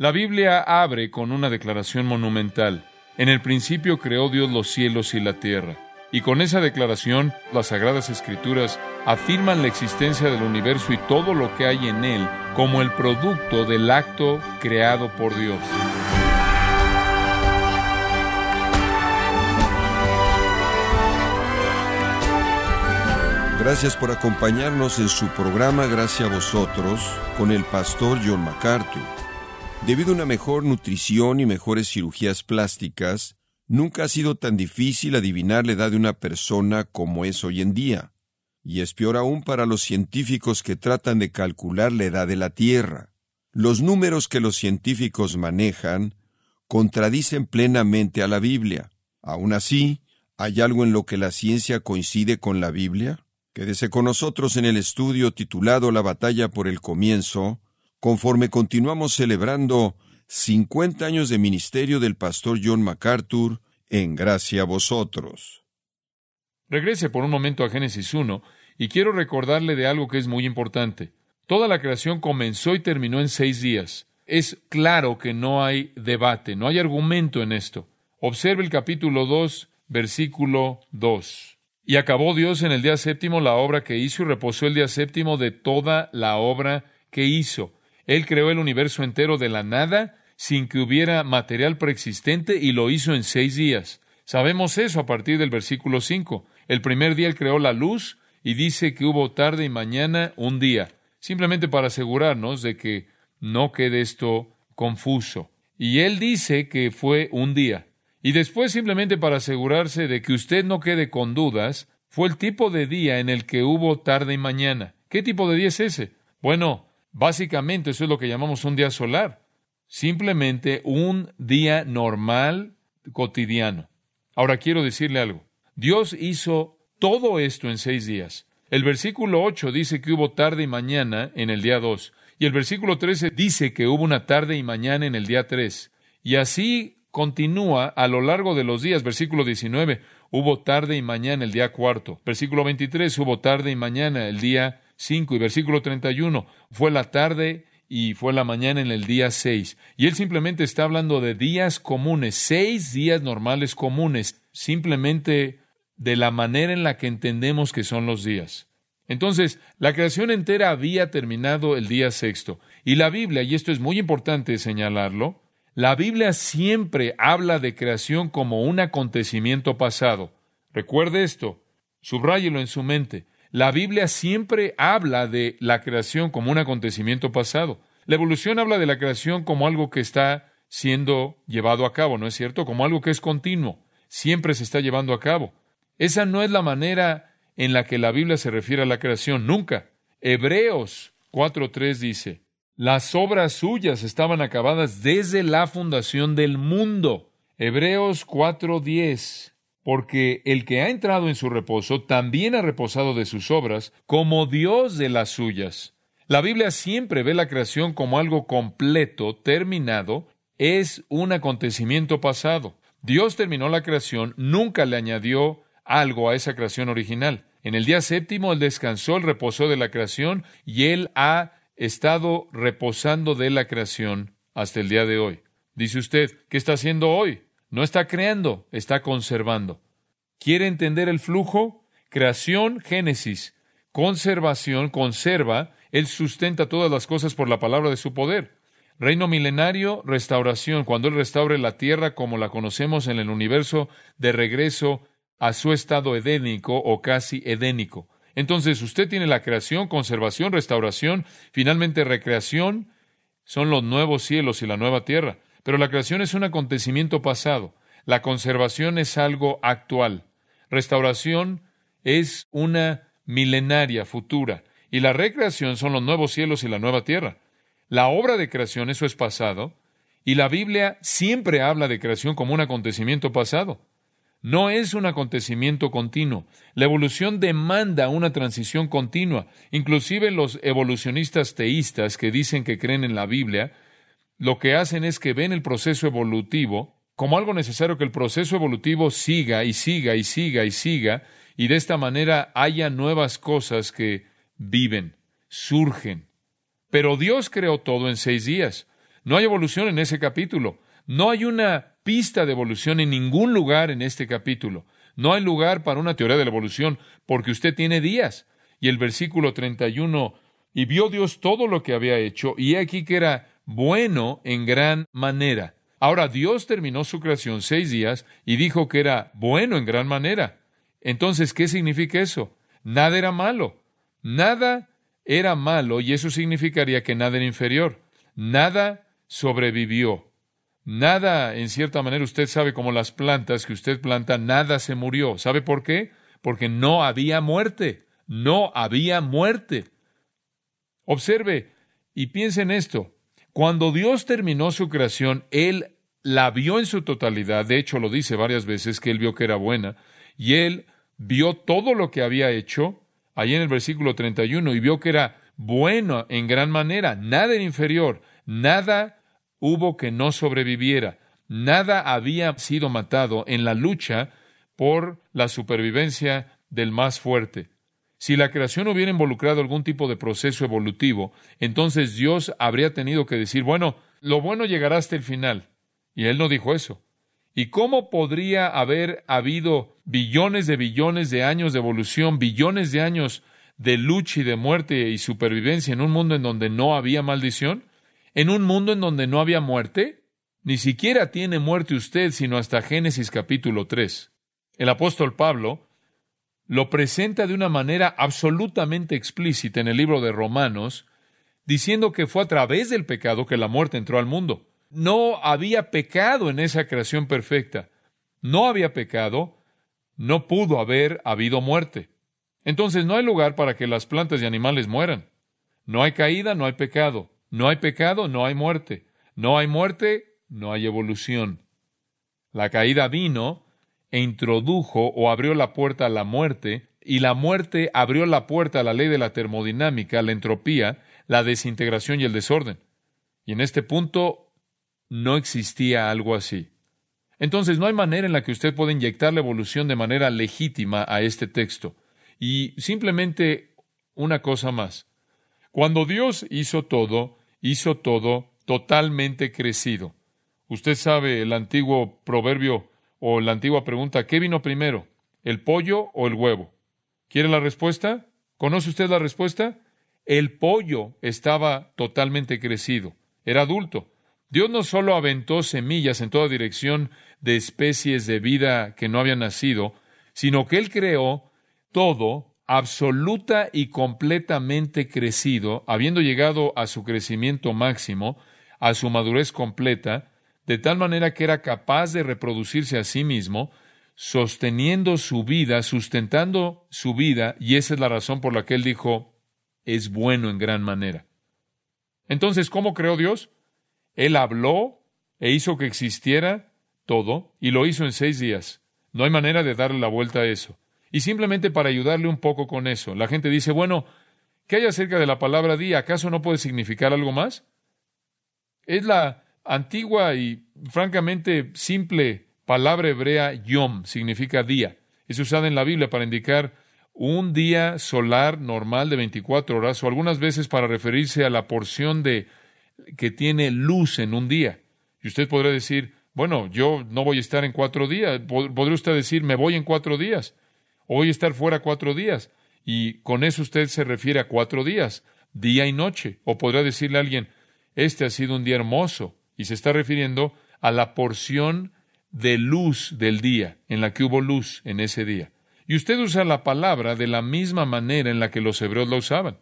La Biblia abre con una declaración monumental. En el principio creó Dios los cielos y la tierra. Y con esa declaración, las Sagradas Escrituras afirman la existencia del universo y todo lo que hay en él como el producto del acto creado por Dios. Gracias por acompañarnos en su programa Gracias a vosotros con el pastor John MacArthur. Debido a una mejor nutrición y mejores cirugías plásticas, nunca ha sido tan difícil adivinar la edad de una persona como es hoy en día. Y es peor aún para los científicos que tratan de calcular la edad de la Tierra. Los números que los científicos manejan contradicen plenamente a la Biblia. Aún así, ¿hay algo en lo que la ciencia coincide con la Biblia? Quédese con nosotros en el estudio titulado La batalla por el comienzo, conforme continuamos celebrando 50 años de ministerio del pastor John MacArthur en gracia a vosotros. Regrese por un momento a Génesis 1 y quiero recordarle de algo que es muy importante. Toda la creación comenzó y terminó en seis días. Es claro que no hay debate, no hay argumento en esto. Observe el capítulo 2, versículo 2. Y acabó Dios en el día séptimo la obra que hizo y reposó el día séptimo de toda la obra que hizo. Él creó el universo entero de la nada sin que hubiera material preexistente y lo hizo en seis días. Sabemos eso a partir del versículo 5. El primer día Él creó la luz y dice que hubo tarde y mañana un día, simplemente para asegurarnos de que no quede esto confuso. Y Él dice que fue un día. Y después, simplemente para asegurarse de que usted no quede con dudas, fue el tipo de día en el que hubo tarde y mañana. ¿Qué tipo de día es ese? Bueno, básicamente eso es lo que llamamos un día solar. Simplemente un día normal, cotidiano. Ahora quiero decirle algo. Dios hizo todo esto en seis días. El versículo 8 dice que hubo tarde y mañana en el día 2. Y el versículo 13 dice que hubo una tarde y mañana en el día 3. Y así continúa a lo largo de los días. Versículo 19, hubo tarde y mañana el día cuarto. Versículo 23, hubo tarde y mañana el día 5. Y versículo 31, fue la tarde y fue la mañana en el día 6. Y él simplemente está hablando de días comunes, seis días normales comunes, simplemente de la manera en la que entendemos que son los días. Entonces, la creación entera había terminado el día sexto. Y la Biblia, y esto es muy importante señalarlo, la Biblia siempre habla de creación como un acontecimiento pasado. Recuerde esto, subráyelo en su mente. La Biblia siempre habla de la creación como un acontecimiento pasado. La evolución habla de la creación como algo que está siendo llevado a cabo, ¿no es cierto? Como algo que es continuo, siempre se está llevando a cabo. Esa no es la manera en la que la Biblia se refiere a la creación, nunca. Hebreos 4.3 dice, las obras suyas estaban acabadas desde la fundación del mundo. Hebreos 4:10. Porque el que ha entrado en su reposo también ha reposado de sus obras, como Dios de las suyas. La Biblia siempre ve la creación como algo completo, terminado, es un acontecimiento pasado. Dios terminó la creación, nunca le añadió algo a esa creación original. En el día séptimo Él descansó, Él reposó de la creación y Él ha estado reposando de la creación hasta el día de hoy. Dice usted, ¿qué está haciendo hoy? No está creando, está conservando. ¿Quiere entender el flujo? Creación, Génesis. Conservación, conserva. Él sustenta todas las cosas por la palabra de su poder. Reino milenario, restauración. Cuando Él restaure la tierra como la conocemos en el universo, de regreso a su estado edénico o casi edénico. Entonces usted tiene la creación, conservación, restauración, finalmente recreación, son los nuevos cielos y la nueva tierra. Pero la creación es un acontecimiento pasado, la conservación es algo actual, restauración es una milenaria futura y la recreación son los nuevos cielos y la nueva tierra. La obra de creación, eso es pasado, y la Biblia siempre habla de creación como un acontecimiento pasado. No es un acontecimiento continuo. La evolución demanda una transición continua. Inclusive los evolucionistas teístas que dicen que creen en la Biblia, lo que hacen es que ven el proceso evolutivo como algo necesario que el proceso evolutivo siga y siga y siga y siga, y de esta manera haya nuevas cosas que viven, surgen. Pero Dios creó todo en seis días. No hay evolución en ese capítulo. No hay una pista de evolución en ningún lugar en este capítulo. No hay lugar para una teoría de la evolución porque usted tiene días. Y el versículo 31, y vio Dios todo lo que había hecho, y aquí que era bueno en gran manera. Ahora Dios terminó su creación seis días y dijo que era bueno en gran manera. Entonces, ¿qué significa eso? Nada era malo. Nada era malo y eso significaría que nada era inferior. Nada sobrevivió. Nada, en cierta manera, usted sabe como las plantas que usted planta, nada se murió. ¿Sabe por qué? Porque no había muerte. No había muerte. Observe y piense en esto. Cuando Dios terminó su creación, Él la vio en su totalidad. De hecho, lo dice varias veces que Él vio que era buena. Y Él vio todo lo que había hecho, ahí en el versículo 31, y vio que era bueno en gran manera. Nada era inferior. Nada hubo que no sobreviviera. Nada había sido matado en la lucha por la supervivencia del más fuerte. Si la creación hubiera involucrado algún tipo de proceso evolutivo, entonces Dios habría tenido que decir, bueno, lo bueno llegará hasta el final. Y Él no dijo eso. ¿Y cómo podría haber habido billones de billones de años de evolución, billones de años de lucha y de muerte y supervivencia en un mundo en donde no había maldición? en un mundo en donde no había muerte? Ni siquiera tiene muerte usted sino hasta Génesis capítulo 3. El apóstol Pablo lo presenta de una manera absolutamente explícita en el libro de Romanos, diciendo que fue a través del pecado que la muerte entró al mundo. No había pecado en esa creación perfecta. No había pecado, no pudo haber habido muerte. Entonces no hay lugar para que las plantas y animales mueran. No hay caída, no hay pecado. No hay pecado, no hay muerte. No hay muerte, no hay evolución. La caída vino e introdujo o abrió la puerta a la muerte, y la muerte abrió la puerta a la ley de la termodinámica, la entropía, la desintegración y el desorden. Y en este punto no existía algo así. Entonces no hay manera en la que usted pueda inyectar la evolución de manera legítima a este texto. Y simplemente una cosa más. Cuando Dios hizo todo, hizo todo totalmente crecido. Usted sabe el antiguo proverbio o la antigua pregunta, ¿qué vino primero? ¿El pollo o el huevo? ¿Quiere la respuesta? ¿Conoce usted la respuesta? El pollo estaba totalmente crecido, era adulto. Dios no solo aventó semillas en toda dirección de especies de vida que no habían nacido, sino que Él creó todo absoluta y completamente crecido, habiendo llegado a su crecimiento máximo, a su madurez completa, de tal manera que era capaz de reproducirse a sí mismo, sosteniendo su vida, sustentando su vida, y esa es la razón por la que él dijo, es bueno en gran manera. Entonces, ¿cómo creó Dios? Él habló e hizo que existiera todo, y lo hizo en seis días. No hay manera de darle la vuelta a eso. Y simplemente para ayudarle un poco con eso, la gente dice, bueno, ¿qué hay acerca de la palabra día? ¿Acaso no puede significar algo más? Es la antigua y francamente simple palabra hebrea yom, significa día. Es usada en la Biblia para indicar un día solar normal de 24 horas o algunas veces para referirse a la porción de que tiene luz en un día. Y usted podrá decir, bueno, yo no voy a estar en cuatro días. Podría usted decir, me voy en cuatro días voy a estar fuera cuatro días. Y con eso usted se refiere a cuatro días, día y noche. O podrá decirle a alguien, este ha sido un día hermoso. Y se está refiriendo a la porción de luz del día, en la que hubo luz en ese día. Y usted usa la palabra de la misma manera en la que los hebreos la usaban.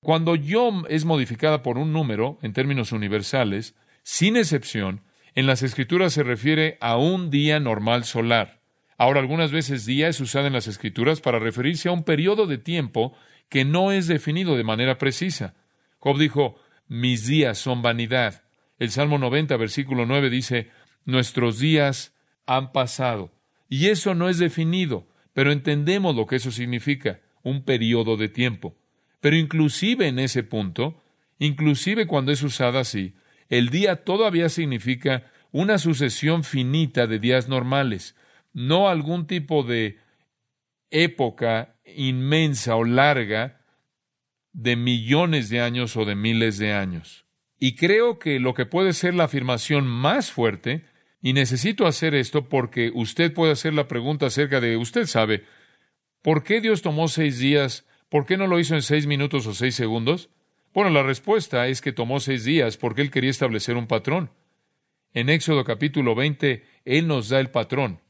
Cuando yom es modificada por un número, en términos universales, sin excepción, en las escrituras se refiere a un día normal solar. Ahora, algunas veces día es usada en las Escrituras para referirse a un periodo de tiempo que no es definido de manera precisa. Job dijo, mis días son vanidad. El Salmo 90, versículo 9 dice, nuestros días han pasado. Y eso no es definido, pero entendemos lo que eso significa, un periodo de tiempo. Pero inclusive en ese punto, inclusive cuando es usada así, el día todavía significa una sucesión finita de días normales, no algún tipo de época inmensa o larga de millones de años o de miles de años. Y creo que lo que puede ser la afirmación más fuerte, y necesito hacer esto porque usted puede hacer la pregunta acerca de, usted sabe, ¿por qué Dios tomó seis días? ¿Por qué no lo hizo en seis minutos o seis segundos? Bueno, la respuesta es que tomó seis días porque Él quería establecer un patrón. En Éxodo capítulo 20, Él nos da el patrón.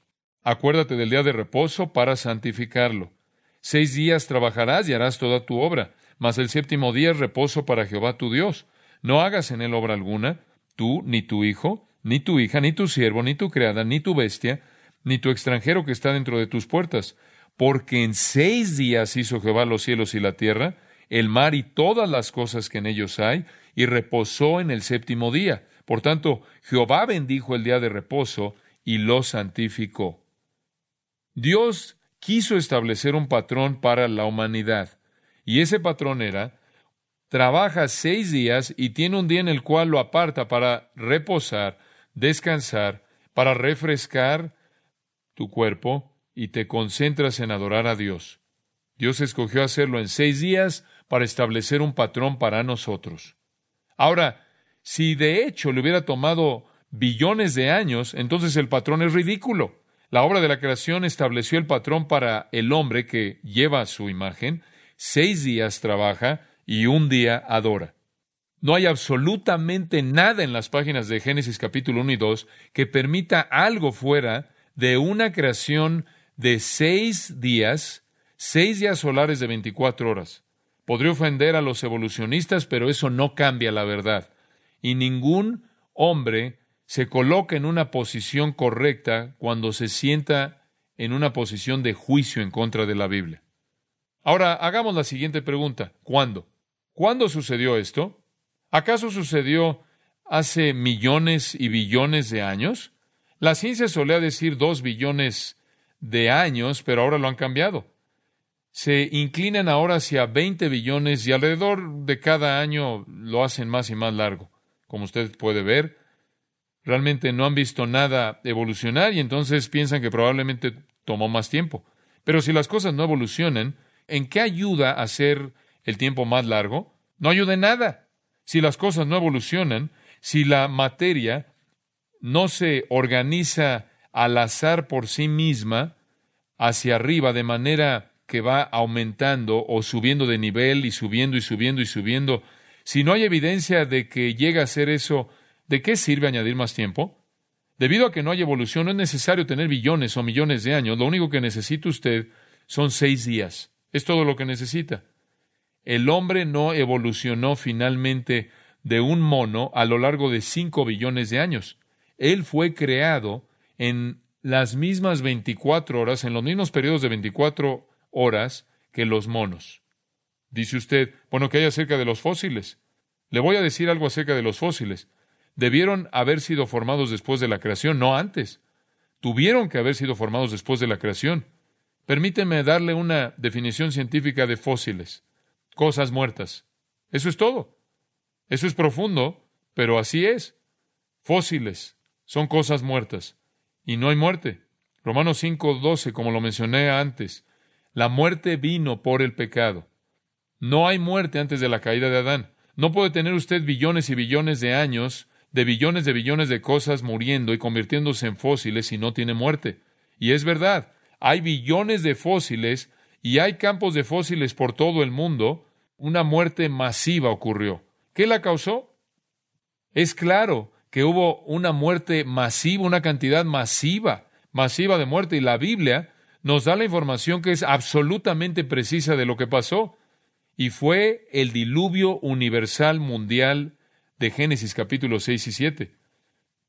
Acuérdate del día de reposo para santificarlo. Seis días trabajarás y harás toda tu obra, mas el séptimo día es reposo para Jehová tu Dios. No hagas en él obra alguna, tú, ni tu hijo, ni tu hija, ni tu siervo, ni tu criada, ni tu bestia, ni tu extranjero que está dentro de tus puertas. Porque en seis días hizo Jehová los cielos y la tierra, el mar y todas las cosas que en ellos hay, y reposó en el séptimo día. Por tanto, Jehová bendijo el día de reposo y lo santificó. Dios quiso establecer un patrón para la humanidad, y ese patrón era trabaja seis días y tiene un día en el cual lo aparta para reposar, descansar, para refrescar tu cuerpo y te concentras en adorar a Dios. Dios escogió hacerlo en seis días para establecer un patrón para nosotros. Ahora, si de hecho le hubiera tomado billones de años, entonces el patrón es ridículo. La obra de la creación estableció el patrón para el hombre que lleva su imagen, seis días trabaja, y un día adora. No hay absolutamente nada en las páginas de Génesis capítulo 1 y 2 que permita algo fuera de una creación de seis días, seis días solares de 24 horas. Podría ofender a los evolucionistas, pero eso no cambia la verdad. Y ningún hombre se coloca en una posición correcta cuando se sienta en una posición de juicio en contra de la Biblia. Ahora, hagamos la siguiente pregunta. ¿Cuándo? ¿Cuándo sucedió esto? ¿Acaso sucedió hace millones y billones de años? La ciencia solía decir dos billones de años, pero ahora lo han cambiado. Se inclinan ahora hacia 20 billones y alrededor de cada año lo hacen más y más largo. Como usted puede ver, realmente no han visto nada evolucionar y entonces piensan que probablemente tomó más tiempo. Pero si las cosas no evolucionan, ¿en qué ayuda a hacer el tiempo más largo, no ayuda en nada. Si las cosas no evolucionan, si la materia no se organiza al azar por sí misma hacia arriba de manera que va aumentando o subiendo de nivel y subiendo y subiendo y subiendo, si no hay evidencia de que llega a ser eso, ¿de qué sirve añadir más tiempo? Debido a que no hay evolución, no es necesario tener billones o millones de años. Lo único que necesita usted son seis días. Es todo lo que necesita. El hombre no evolucionó finalmente de un mono a lo largo de cinco billones de años. Él fue creado en las mismas 24 horas, en los mismos periodos de 24 horas que los monos. Dice usted, bueno, ¿qué hay acerca de los fósiles? Le voy a decir algo acerca de los fósiles. Debieron haber sido formados después de la creación, no antes. Tuvieron que haber sido formados después de la creación. Permíteme darle una definición científica de fósiles cosas muertas. Eso es todo. Eso es profundo, pero así es. Fósiles son cosas muertas y no hay muerte. Romanos 5:12, como lo mencioné antes, la muerte vino por el pecado. No hay muerte antes de la caída de Adán. No puede tener usted billones y billones de años, de billones de billones de cosas muriendo y convirtiéndose en fósiles si no tiene muerte. Y es verdad, hay billones de fósiles y hay campos de fósiles por todo el mundo, una muerte masiva ocurrió. ¿Qué la causó? Es claro que hubo una muerte masiva, una cantidad masiva, masiva de muerte, y la Biblia nos da la información que es absolutamente precisa de lo que pasó. Y fue el diluvio universal mundial de Génesis capítulo 6 y 7.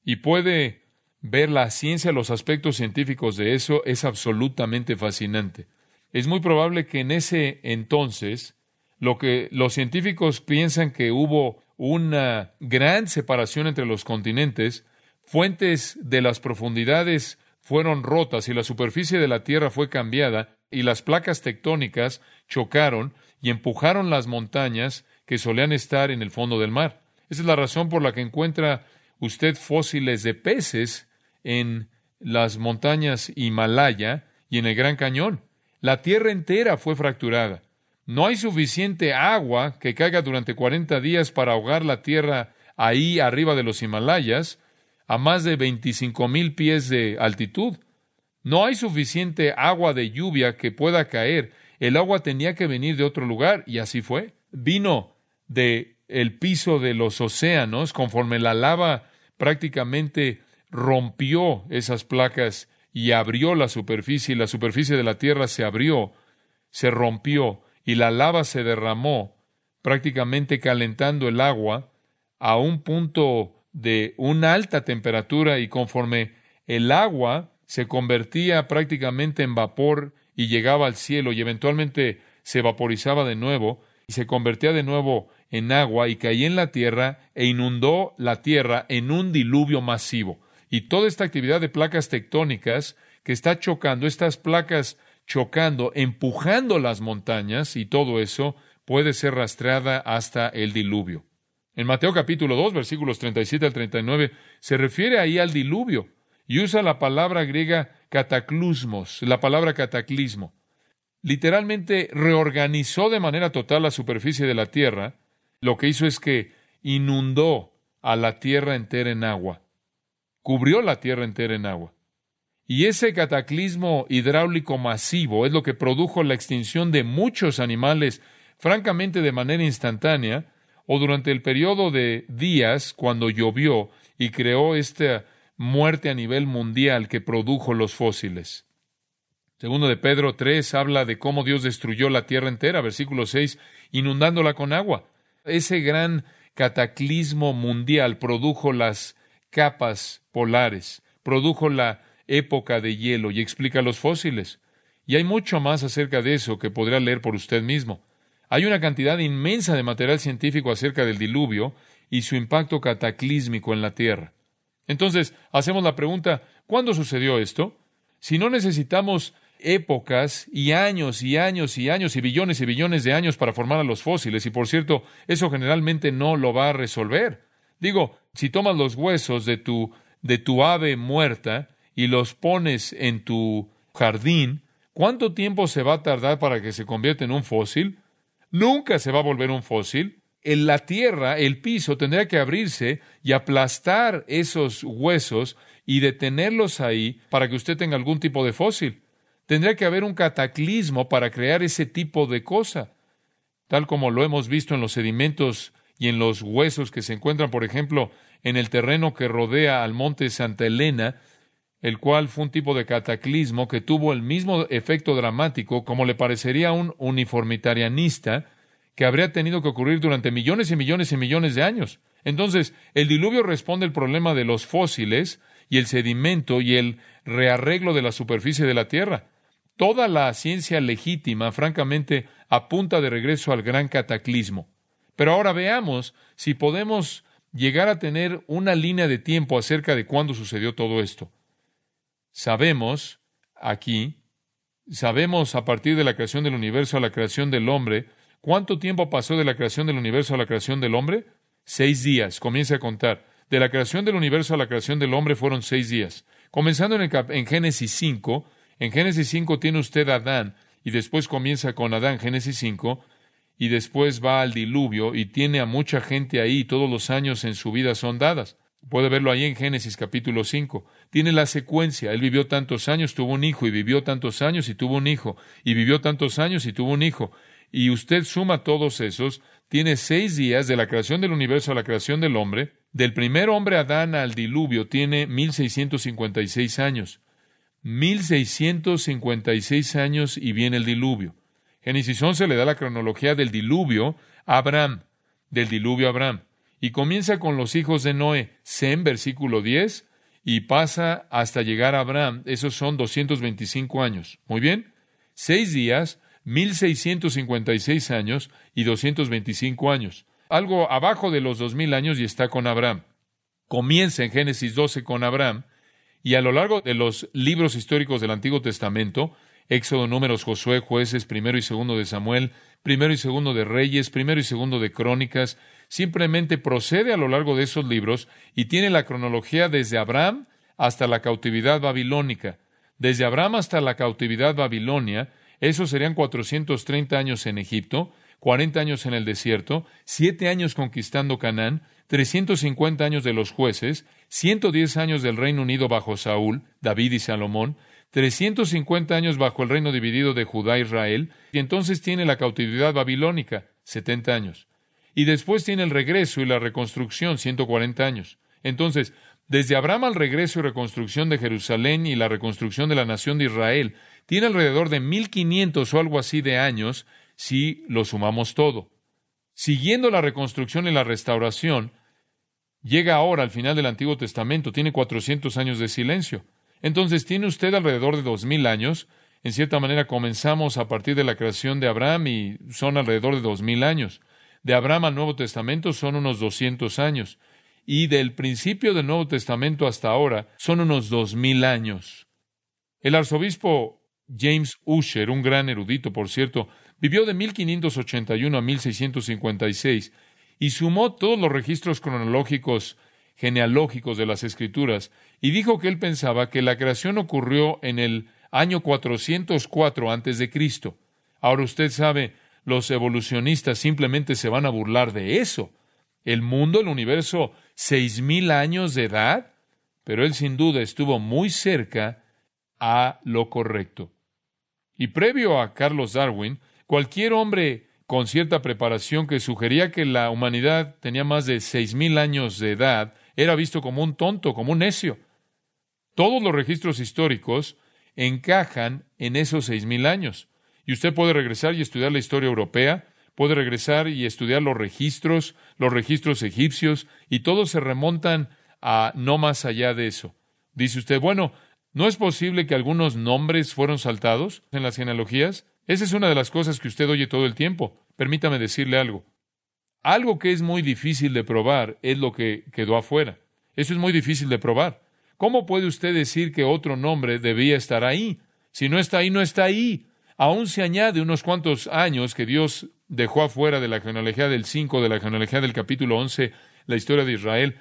Y puede ver la ciencia, los aspectos científicos de eso, es absolutamente fascinante. Es muy probable que en ese entonces lo que los científicos piensan que hubo una gran separación entre los continentes, fuentes de las profundidades fueron rotas y la superficie de la Tierra fue cambiada y las placas tectónicas chocaron y empujaron las montañas que solían estar en el fondo del mar. Esa es la razón por la que encuentra usted fósiles de peces en las montañas Himalaya y en el Gran Cañón. La tierra entera fue fracturada. No hay suficiente agua que caiga durante 40 días para ahogar la tierra ahí arriba de los Himalayas, a más de 25 mil pies de altitud. No hay suficiente agua de lluvia que pueda caer. El agua tenía que venir de otro lugar y así fue. Vino de el piso de los océanos conforme la lava prácticamente rompió esas placas y abrió la superficie y la superficie de la tierra se abrió, se rompió y la lava se derramó prácticamente calentando el agua a un punto de una alta temperatura y conforme el agua se convertía prácticamente en vapor y llegaba al cielo y eventualmente se vaporizaba de nuevo y se convertía de nuevo en agua y caía en la tierra e inundó la tierra en un diluvio masivo. Y toda esta actividad de placas tectónicas que está chocando, estas placas chocando, empujando las montañas y todo eso puede ser rastreada hasta el diluvio. En Mateo capítulo 2, versículos 37 al 39, se refiere ahí al diluvio y usa la palabra griega cataclusmos, la palabra cataclismo. Literalmente reorganizó de manera total la superficie de la tierra. Lo que hizo es que inundó a la tierra entera en agua. Cubrió la tierra entera en agua. Y ese cataclismo hidráulico masivo es lo que produjo la extinción de muchos animales, francamente de manera instantánea, o durante el periodo de días cuando llovió y creó esta muerte a nivel mundial que produjo los fósiles. Segundo de Pedro 3 habla de cómo Dios destruyó la tierra entera, versículo 6, inundándola con agua. Ese gran cataclismo mundial produjo las capas polares, produjo la época de hielo y explica los fósiles. Y hay mucho más acerca de eso que podrá leer por usted mismo. Hay una cantidad inmensa de material científico acerca del diluvio y su impacto cataclísmico en la Tierra. Entonces, hacemos la pregunta, ¿cuándo sucedió esto? Si no necesitamos épocas y años y años y años y billones y billones de años para formar a los fósiles, y por cierto, eso generalmente no lo va a resolver. Digo, si tomas los huesos de tu, de tu ave muerta y los pones en tu jardín, ¿cuánto tiempo se va a tardar para que se convierta en un fósil? Nunca se va a volver un fósil. En la tierra, el piso tendría que abrirse y aplastar esos huesos y detenerlos ahí para que usted tenga algún tipo de fósil. Tendría que haber un cataclismo para crear ese tipo de cosa, tal como lo hemos visto en los sedimentos y en los huesos que se encuentran, por ejemplo, en el terreno que rodea al monte Santa Elena, el cual fue un tipo de cataclismo que tuvo el mismo efecto dramático como le parecería a un uniformitarianista que habría tenido que ocurrir durante millones y millones y millones de años. Entonces, el diluvio responde al problema de los fósiles y el sedimento y el rearreglo de la superficie de la Tierra. Toda la ciencia legítima, francamente, apunta de regreso al gran cataclismo. Pero ahora veamos si podemos llegar a tener una línea de tiempo acerca de cuándo sucedió todo esto. Sabemos aquí, sabemos a partir de la creación del universo a la creación del hombre, ¿cuánto tiempo pasó de la creación del universo a la creación del hombre? Seis días, comienza a contar. De la creación del universo a la creación del hombre fueron seis días. Comenzando en, Génesis 5, en Génesis 5 tiene usted a Adán, y después comienza con Adán, Génesis 5, y después va al diluvio, y tiene a mucha gente ahí, todos los años en su vida son dadas. Puede verlo ahí en Génesis capítulo 5. Tiene la secuencia. Él vivió tantos años, tuvo un hijo, y vivió tantos años y tuvo un hijo, y vivió tantos años y tuvo un hijo. Y usted suma todos esos, tiene seis días de la creación del universo a la creación del hombre. Del primer hombre Adán al diluvio tiene 1656 años. 1656 años y viene el diluvio. Génesis 11 le da la cronología del diluvio a Abraham, del diluvio a Abraham y comienza con los hijos de Noé, Sem, versículo 10, y pasa hasta llegar a Abraham. Esos son 225 años. Muy bien. Seis días, 1656 años y 225 años. Algo abajo de los 2000 años y está con Abraham. Comienza en Génesis 12 con Abraham y a lo largo de los libros históricos del Antiguo Testamento, Éxodo, Números, Josué, Jueces, primero y segundo de Samuel, primero y segundo de Reyes, primero y segundo de Crónicas, simplemente procede a lo largo de esos libros y tiene la cronología desde Abraham hasta la cautividad babilónica. Desde Abraham hasta la cautividad babilonia, esos serían 430 años en Egipto, 40 años en el desierto, 7 años conquistando Canaán, 350 años de los jueces, 110 años del Reino Unido bajo Saúl, David y Salomón, 350 años bajo el reino dividido de Judá e Israel, y entonces tiene la cautividad babilónica, 70 años. Y después tiene el regreso y la reconstrucción, 140 años. Entonces, desde Abraham al regreso y reconstrucción de Jerusalén y la reconstrucción de la nación de Israel, tiene alrededor de 1500 o algo así de años si lo sumamos todo. Siguiendo la reconstrucción y la restauración, llega ahora al final del Antiguo Testamento, tiene 400 años de silencio. Entonces tiene usted alrededor de dos mil años. En cierta manera comenzamos a partir de la creación de Abraham y son alrededor de dos mil años. De Abraham al Nuevo Testamento son unos 200 años. Y del principio del Nuevo Testamento hasta ahora son unos dos mil años. El arzobispo James Usher, un gran erudito, por cierto, vivió de 1581 a 1656 y sumó todos los registros cronológicos genealógicos de las Escrituras y dijo que él pensaba que la creación ocurrió en el año 404 antes de Cristo. Ahora usted sabe, los evolucionistas simplemente se van a burlar de eso. El mundo, el universo, seis mil años de edad, pero él sin duda estuvo muy cerca a lo correcto. Y previo a Carlos Darwin, cualquier hombre con cierta preparación que sugería que la humanidad tenía más de seis mil años de edad era visto como un tonto, como un necio. Todos los registros históricos encajan en esos seis mil años. Y usted puede regresar y estudiar la historia europea, puede regresar y estudiar los registros, los registros egipcios, y todos se remontan a no más allá de eso. Dice usted, bueno, ¿no es posible que algunos nombres fueron saltados en las genealogías? Esa es una de las cosas que usted oye todo el tiempo. Permítame decirle algo. Algo que es muy difícil de probar es lo que quedó afuera. Eso es muy difícil de probar. ¿Cómo puede usted decir que otro nombre debía estar ahí? Si no está ahí, no está ahí. Aún se añade unos cuantos años que Dios dejó afuera de la genealogía del 5, de la genealogía del capítulo 11, la historia de Israel.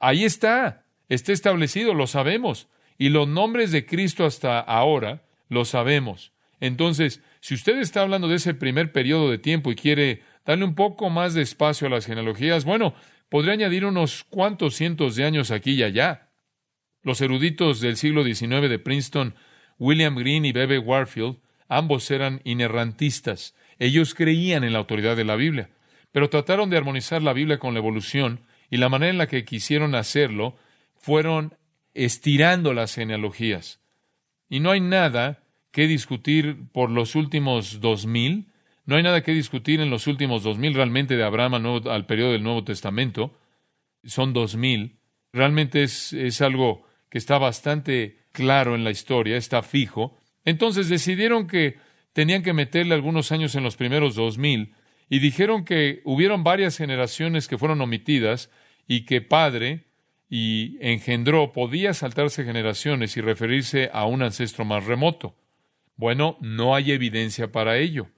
Ahí está, está establecido, lo sabemos. Y los nombres de Cristo hasta ahora lo sabemos. Entonces, si usted está hablando de ese primer periodo de tiempo y quiere darle un poco más de espacio a las genealogías, bueno, podría añadir unos cuantos cientos de años aquí y allá. Los eruditos del siglo XIX de Princeton, William Green y Bebe Warfield, ambos eran inerrantistas. Ellos creían en la autoridad de la Biblia, pero trataron de armonizar la Biblia con la evolución y la manera en la que quisieron hacerlo fueron estirando las genealogías. Y no hay nada que discutir por los últimos dos mil, no hay nada que discutir en los últimos dos mil realmente de Abraham al, al periodo del Nuevo Testamento. Son dos mil. Realmente es, es algo que está bastante claro en la historia, está fijo. Entonces decidieron que tenían que meterle algunos años en los primeros dos mil y dijeron que hubieron varias generaciones que fueron omitidas y que padre y engendró podía saltarse generaciones y referirse a un ancestro más remoto. Bueno, no hay evidencia para ello.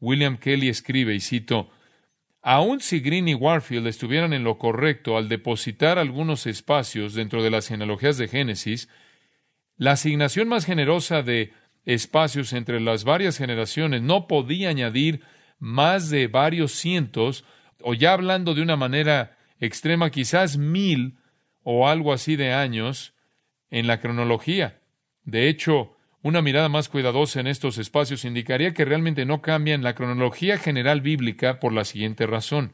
William Kelly escribe, y cito, Aun si Green y Warfield estuvieran en lo correcto al depositar algunos espacios dentro de las genealogías de Génesis, la asignación más generosa de espacios entre las varias generaciones no podía añadir más de varios cientos, o ya hablando de una manera extrema, quizás mil o algo así de años en la cronología. De hecho, una mirada más cuidadosa en estos espacios indicaría que realmente no cambian la cronología general bíblica por la siguiente razón.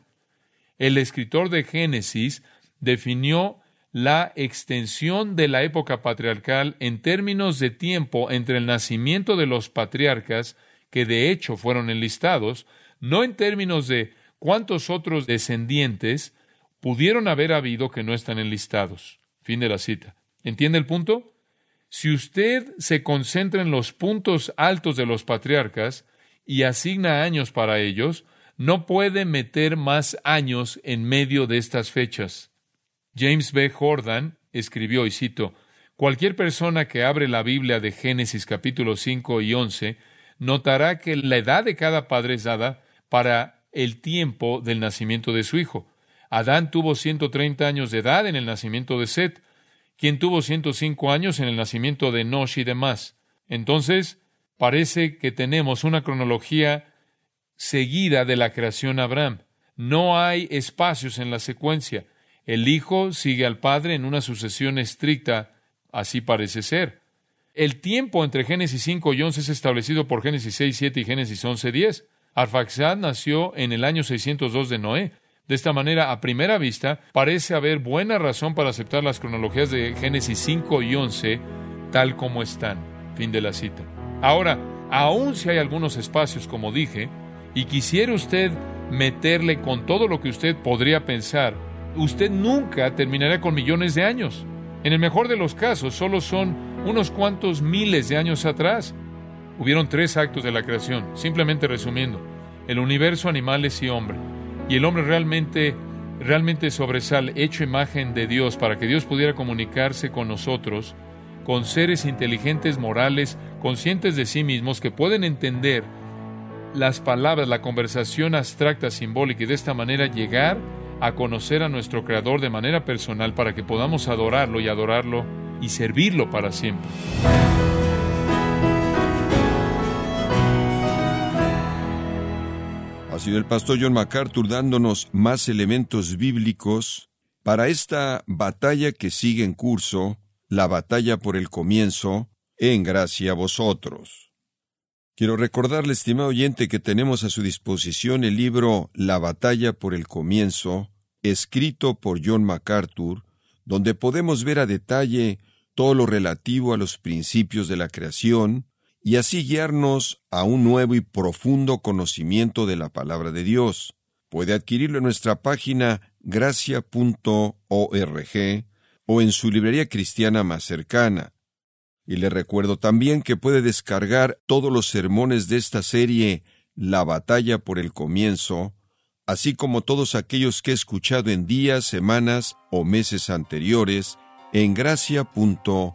El escritor de Génesis definió la extensión de la época patriarcal en términos de tiempo entre el nacimiento de los patriarcas, que de hecho fueron enlistados, no en términos de cuántos otros descendientes pudieron haber habido que no están enlistados. Fin de la cita. ¿Entiende el punto? Si usted se concentra en los puntos altos de los patriarcas y asigna años para ellos, no puede meter más años en medio de estas fechas. James B. Jordan escribió, y cito, Cualquier persona que abre la Biblia de Génesis capítulo 5 y 11 notará que la edad de cada padre es dada para el tiempo del nacimiento de su hijo. Adán tuvo 130 años de edad en el nacimiento de Set quien tuvo 105 años en el nacimiento de Nosh y demás. Entonces, parece que tenemos una cronología seguida de la creación a Abraham. No hay espacios en la secuencia. El Hijo sigue al Padre en una sucesión estricta, así parece ser. El tiempo entre Génesis 5 y 11 es establecido por Génesis 6, 7 y Génesis 11, 10. Arfaxad nació en el año 602 de Noé. De esta manera, a primera vista, parece haber buena razón para aceptar las cronologías de Génesis 5 y 11 tal como están. Fin de la cita. Ahora, aun si hay algunos espacios, como dije, y quisiera usted meterle con todo lo que usted podría pensar, usted nunca terminará con millones de años. En el mejor de los casos, solo son unos cuantos miles de años atrás. Hubieron tres actos de la creación, simplemente resumiendo, el universo, animales y hombre. Y el hombre realmente, realmente sobresale, hecho imagen de Dios, para que Dios pudiera comunicarse con nosotros, con seres inteligentes, morales, conscientes de sí mismos, que pueden entender las palabras, la conversación abstracta, simbólica, y de esta manera llegar a conocer a nuestro Creador de manera personal para que podamos adorarlo y adorarlo y servirlo para siempre. Sido el pastor John MacArthur dándonos más elementos bíblicos para esta batalla que sigue en curso, la batalla por el comienzo, en gracia a vosotros. Quiero recordarle, estimado oyente, que tenemos a su disposición el libro La batalla por el comienzo, escrito por John MacArthur, donde podemos ver a detalle todo lo relativo a los principios de la creación, y así guiarnos a un nuevo y profundo conocimiento de la palabra de Dios. Puede adquirirlo en nuestra página gracia.org o en su librería cristiana más cercana. Y le recuerdo también que puede descargar todos los sermones de esta serie La batalla por el comienzo, así como todos aquellos que he escuchado en días, semanas o meses anteriores en gracia.org.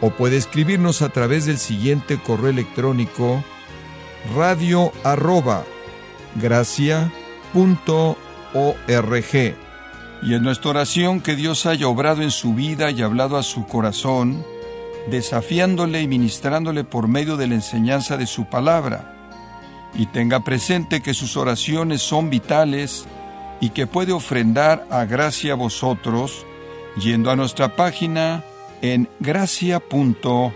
o puede escribirnos a través del siguiente correo electrónico radio arroba gracia punto org. Y en nuestra oración que Dios haya obrado en su vida y hablado a su corazón, desafiándole y ministrándole por medio de la enseñanza de su palabra. Y tenga presente que sus oraciones son vitales y que puede ofrendar a gracia a vosotros yendo a nuestra página en gracia.org.